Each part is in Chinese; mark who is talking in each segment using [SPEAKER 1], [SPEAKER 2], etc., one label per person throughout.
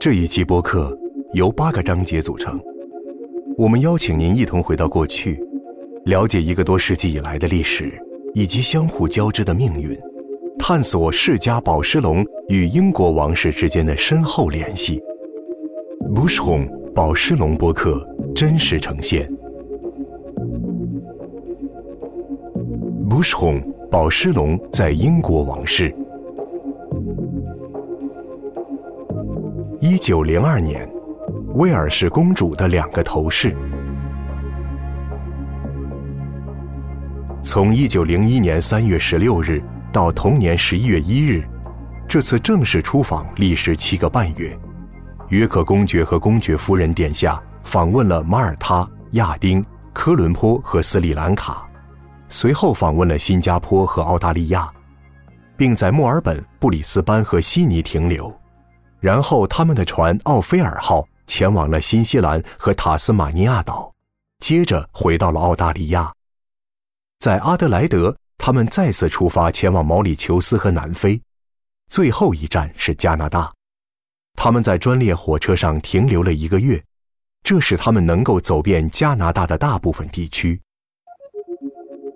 [SPEAKER 1] 这一期播客由八个章节组成，我们邀请您一同回到过去，了解一个多世纪以来的历史以及相互交织的命运，探索世家宝石龙与英国王室之间的深厚联系。Bushhome 宝石龙播客真实呈现。Bushhome 宝石龙在英国王室。一九零二年，威尔士公主的两个头饰。从一九零一年三月十六日到同年十一月一日，这次正式出访历时七个半月。约克公爵和公爵夫人殿下访问了马耳他、亚丁、科伦坡和斯里兰卡，随后访问了新加坡和澳大利亚，并在墨尔本、布里斯班和悉尼停留。然后，他们的船“奥菲尔号”前往了新西兰和塔斯马尼亚岛，接着回到了澳大利亚。在阿德莱德，他们再次出发前往毛里求斯和南非，最后一站是加拿大。他们在专列火车上停留了一个月，这使他们能够走遍加拿大的大部分地区。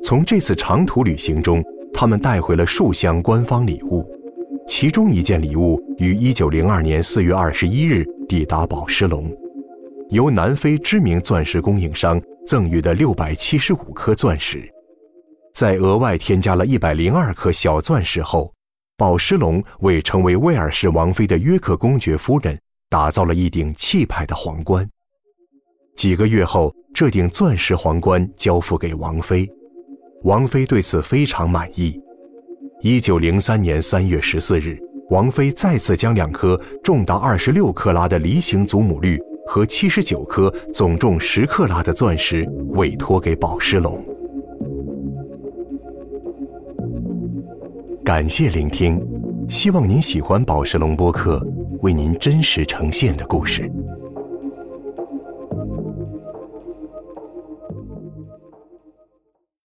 [SPEAKER 1] 从这次长途旅行中，他们带回了数箱官方礼物。其中一件礼物于一九零二年四月二十一日抵达宝石龙，由南非知名钻石供应商赠予的六百七十五颗钻石，在额外添加了一百零二颗小钻石后，宝石龙为成为威尔士王妃的约克公爵夫人打造了一顶气派的皇冠。几个月后，这顶钻石皇冠交付给王妃，王妃对此非常满意。一九零三年三月十四日，王菲再次将两颗重达二十六克拉的梨形祖母绿和七十九颗总重十克拉的钻石委托给宝石龙。感谢聆听，希望您喜欢宝石龙播客为您真实呈现的故事。